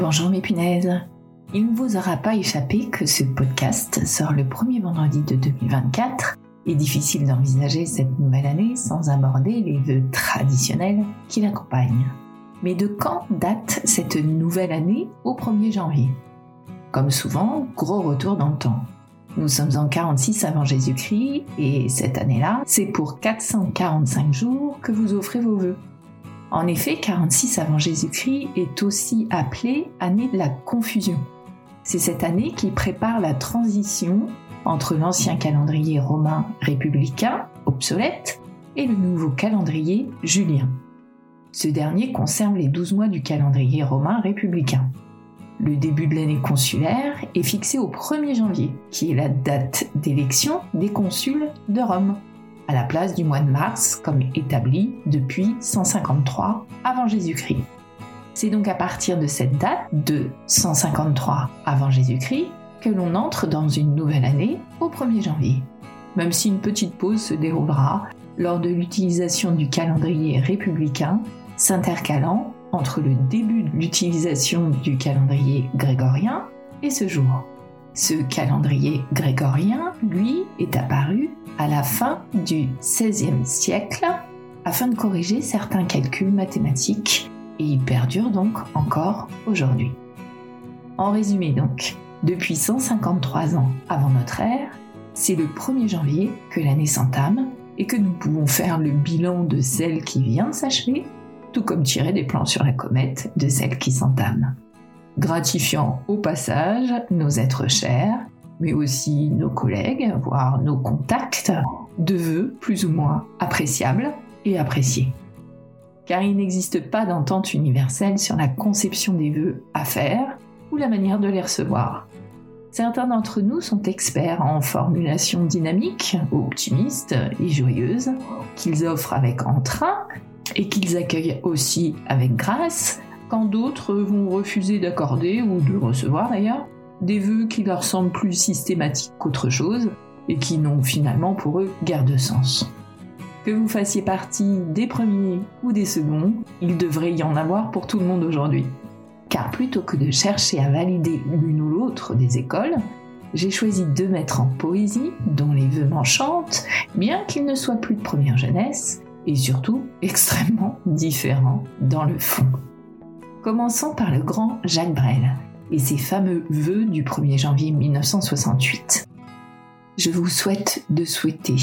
Bonjour mes punaises. Il ne vous aura pas échappé que ce podcast sort le premier vendredi de 2024 et difficile d'envisager cette nouvelle année sans aborder les vœux traditionnels qui l'accompagnent. Mais de quand date cette nouvelle année au 1er janvier? Comme souvent, gros retour dans le temps. Nous sommes en 46 avant Jésus-Christ et cette année-là, c'est pour 445 jours que vous offrez vos vœux. En effet, 46 avant Jésus-Christ est aussi appelée année de la confusion. C'est cette année qui prépare la transition entre l'ancien calendrier romain républicain, obsolète, et le nouveau calendrier julien. Ce dernier conserve les 12 mois du calendrier romain républicain. Le début de l'année consulaire est fixé au 1er janvier, qui est la date d'élection des consuls de Rome à la place du mois de mars comme établi depuis 153 avant Jésus-Christ. C'est donc à partir de cette date de 153 avant Jésus-Christ que l'on entre dans une nouvelle année au 1er janvier, même si une petite pause se déroulera lors de l'utilisation du calendrier républicain s'intercalant entre le début de l'utilisation du calendrier grégorien et ce jour. Ce calendrier grégorien, lui, est apparu à la fin du XVIe siècle afin de corriger certains calculs mathématiques et il perdure donc encore aujourd'hui. En résumé donc, depuis 153 ans avant notre ère, c'est le 1er janvier que l'année s'entame et que nous pouvons faire le bilan de celle qui vient s'achever, tout comme tirer des plans sur la comète de celle qui s'entame. Gratifiant au passage nos êtres chers mais aussi nos collègues, voire nos contacts, de vœux plus ou moins appréciables et appréciés. Car il n'existe pas d'entente universelle sur la conception des vœux à faire ou la manière de les recevoir. Certains d'entre nous sont experts en formulation dynamique, optimistes et joyeuses, qu'ils offrent avec entrain et qu'ils accueillent aussi avec grâce, quand d'autres vont refuser d'accorder ou de recevoir d'ailleurs des vœux qui leur semblent plus systématiques qu'autre chose et qui n'ont finalement pour eux guère de sens. Que vous fassiez partie des premiers ou des seconds, il devrait y en avoir pour tout le monde aujourd'hui. Car plutôt que de chercher à valider l'une ou l'autre des écoles, j'ai choisi de mettre en poésie, dont les vœux m'enchantent, bien qu'ils ne soient plus de première jeunesse, et surtout extrêmement différents dans le fond. Commençons par le grand Jacques Brel, et ses fameux vœux du 1er janvier 1968. Je vous souhaite de souhaiter.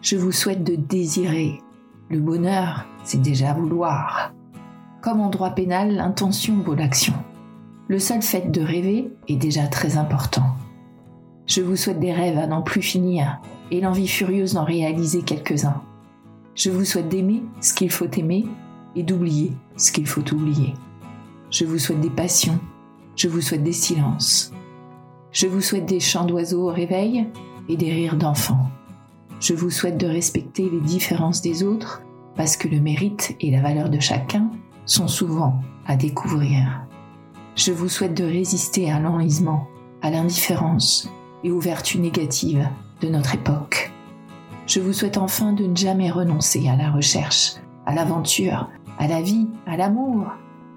Je vous souhaite de désirer. Le bonheur, c'est déjà vouloir. Comme en droit pénal, l'intention vaut l'action. Le seul fait de rêver est déjà très important. Je vous souhaite des rêves à n'en plus finir et l'envie furieuse d'en réaliser quelques-uns. Je vous souhaite d'aimer ce qu'il faut aimer et d'oublier ce qu'il faut oublier. Je vous souhaite des passions je vous souhaite des silences. Je vous souhaite des chants d'oiseaux au réveil et des rires d'enfants. Je vous souhaite de respecter les différences des autres parce que le mérite et la valeur de chacun sont souvent à découvrir. Je vous souhaite de résister à l'enlisement, à l'indifférence et aux vertus négatives de notre époque. Je vous souhaite enfin de ne jamais renoncer à la recherche, à l'aventure, à la vie, à l'amour,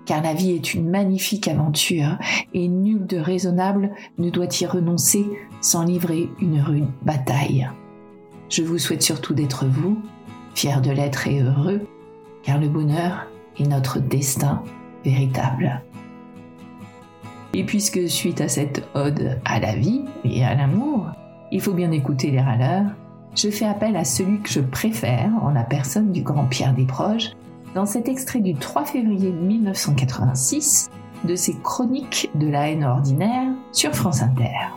car la vie est une magnifique aventure et nul de raisonnable ne doit y renoncer sans livrer une rude bataille. Je vous souhaite surtout d'être vous, fier de l'être et heureux, car le bonheur est notre destin véritable. Et puisque suite à cette ode à la vie et à l'amour, il faut bien écouter les râleurs, je fais appel à celui que je préfère en la personne du grand Pierre Desproges, dans cet extrait du 3 février 1986 de ses chroniques de la haine ordinaire sur France Inter.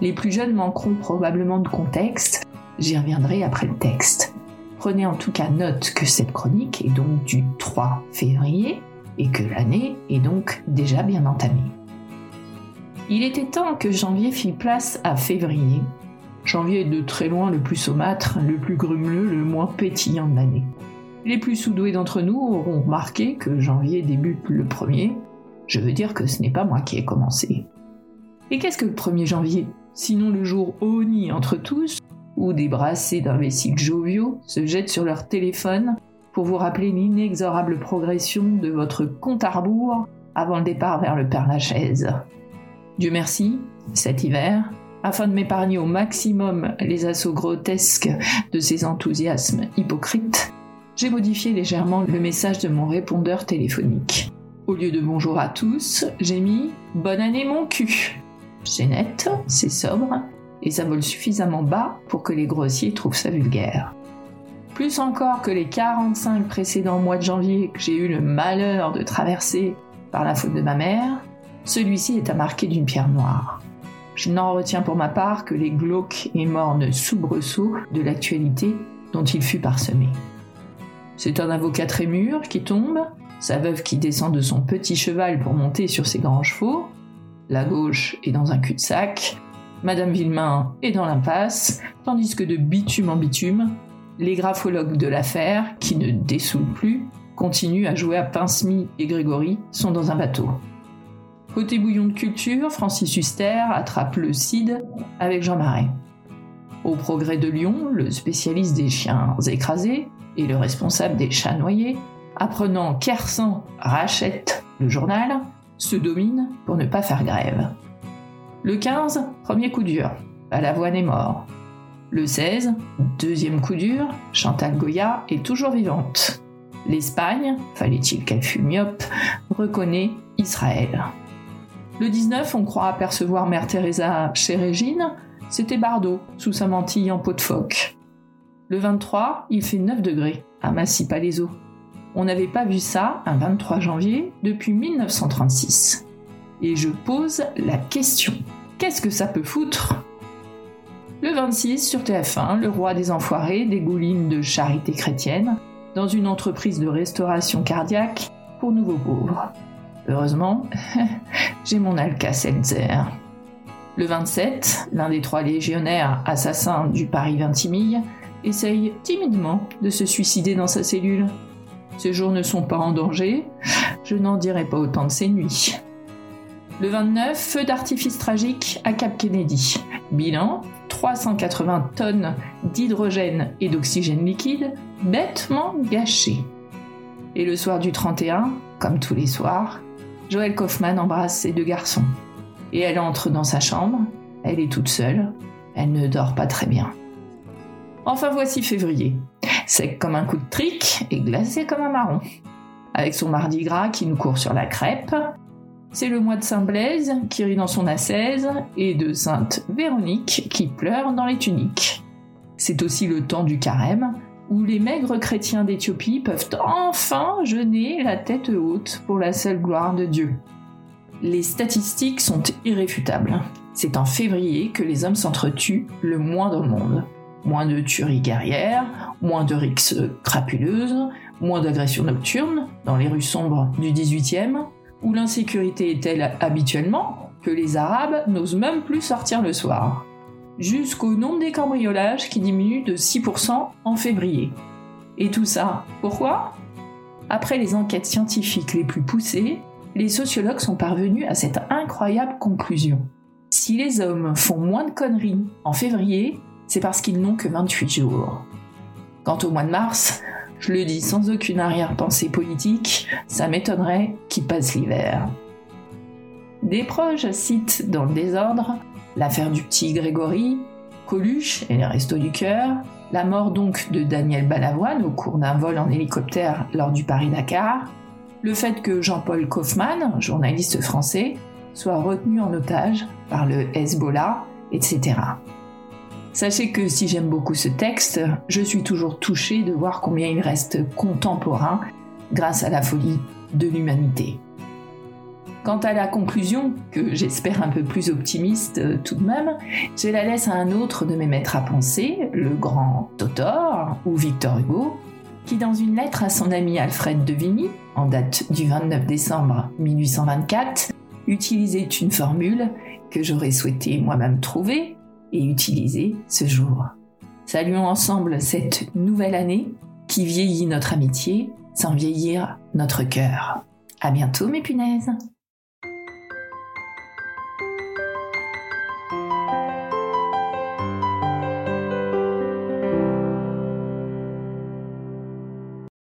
Les plus jeunes manqueront probablement de contexte, j'y reviendrai après le texte. Prenez en tout cas note que cette chronique est donc du 3 février et que l'année est donc déjà bien entamée. Il était temps que janvier fit place à février. Janvier est de très loin le plus saumâtre, le plus grumeleux, le moins pétillant de l'année. Les plus sous-doués d'entre nous auront remarqué que janvier débute le premier. Je veux dire que ce n'est pas moi qui ai commencé. Et qu'est-ce que le 1er janvier? Sinon le jour honni entre tous, où des brassés d'imbéciles joviaux se jettent sur leur téléphone pour vous rappeler l'inexorable progression de votre compte à rebours avant le départ vers le Père Lachaise. Dieu merci, cet hiver, afin de m'épargner au maximum les assauts grotesques de ces enthousiasmes hypocrites, j'ai modifié légèrement le message de mon répondeur téléphonique. Au lieu de bonjour à tous, j'ai mis bonne année mon cul. C'est net, c'est sobre, et ça vole suffisamment bas pour que les grossiers trouvent ça vulgaire. Plus encore que les 45 précédents mois de janvier que j'ai eu le malheur de traverser par la faute de ma mère, celui-ci est à marquer d'une pierre noire. Je n'en retiens pour ma part que les glauques et mornes soubresauts de l'actualité dont il fut parsemé. C'est un avocat très mûr qui tombe, sa veuve qui descend de son petit cheval pour monter sur ses grands chevaux, la gauche est dans un cul-de-sac, Madame Villemain est dans l'impasse, tandis que de bitume en bitume, les graphologues de l'affaire, qui ne dessoulent plus, continuent à jouer à Pince-Mi et Grégory, sont dans un bateau. Côté bouillon de culture, Francis Huster attrape le CID avec Jean Marais. Au progrès de Lyon, le spécialiste des chiens écrasés et le responsable des chats noyés, apprenant qu'Ersan rachète le journal, se domine pour ne pas faire grève. Le 15, premier coup dur, Balavoine est mort. Le 16, deuxième coup dur, Chantal Goya est toujours vivante. L'Espagne, fallait-il qu'elle fût myope, reconnaît Israël. Le 19, on croit apercevoir Mère Teresa chez Régine, c'était Bardot, sous sa mantille en peau de phoque. Le 23, il fait 9 degrés à Massy-Palaiso. On n'avait pas vu ça un 23 janvier depuis 1936. Et je pose la question qu'est-ce que ça peut foutre? Le 26, sur TF1, le roi des enfoirés dégouline de charité chrétienne dans une entreprise de restauration cardiaque pour nouveaux pauvres. Heureusement, j'ai mon Alka-Seltzer. Le 27, l'un des trois légionnaires assassins du Paris Vintimille essaye timidement de se suicider dans sa cellule. Ses jours ne sont pas en danger, je n'en dirai pas autant de ses nuits. Le 29, feu d'artifice tragique à Cap Kennedy. Bilan 380 tonnes d'hydrogène et d'oxygène liquide bêtement gâchés. Et le soir du 31, comme tous les soirs, Joël Kaufman embrasse ses deux garçons. Et elle entre dans sa chambre, elle est toute seule, elle ne dort pas très bien. Enfin voici février, sec comme un coup de trick et glacé comme un marron. Avec son mardi gras qui nous court sur la crêpe, c'est le mois de Saint Blaise qui rit dans son ascèse et de Sainte Véronique qui pleure dans les tuniques. C'est aussi le temps du carême où les maigres chrétiens d'Éthiopie peuvent enfin jeûner la tête haute pour la seule gloire de Dieu. Les statistiques sont irréfutables. C'est en février que les hommes s'entretuent le moins dans le monde moins de tueries guerrières, moins de rixes crapuleuses, moins d'agressions nocturnes dans les rues sombres du 18e, où l'insécurité est telle habituellement que les Arabes n'osent même plus sortir le soir, jusqu'au nombre des cambriolages qui diminue de 6% en février. Et tout ça, pourquoi? Après les enquêtes scientifiques les plus poussées, les sociologues sont parvenus à cette incroyable conclusion. Si les hommes font moins de conneries en février, c'est parce qu'ils n'ont que 28 jours. Quant au mois de mars, je le dis sans aucune arrière-pensée politique, ça m'étonnerait qu'ils passent l'hiver. Des proches citent dans le désordre l'affaire du petit Grégory, Coluche et les Restos du Cœur, la mort donc de Daniel Balavoine au cours d'un vol en hélicoptère lors du Paris-Dakar, le fait que Jean-Paul Kaufmann, journaliste français, soit retenu en otage par le Hezbollah, etc. Sachez que si j'aime beaucoup ce texte, je suis toujours touchée de voir combien il reste contemporain grâce à la folie de l'humanité. Quant à la conclusion, que j'espère un peu plus optimiste euh, tout de même, je la laisse à un autre de mes maîtres à penser, le grand Totor ou Victor Hugo, qui dans une lettre à son ami Alfred de Vigny, en date du 29 décembre 1824, utilisait une formule que j'aurais souhaité moi-même trouver, et utiliser ce jour. Saluons ensemble cette nouvelle année qui vieillit notre amitié sans vieillir notre cœur. À bientôt mes punaises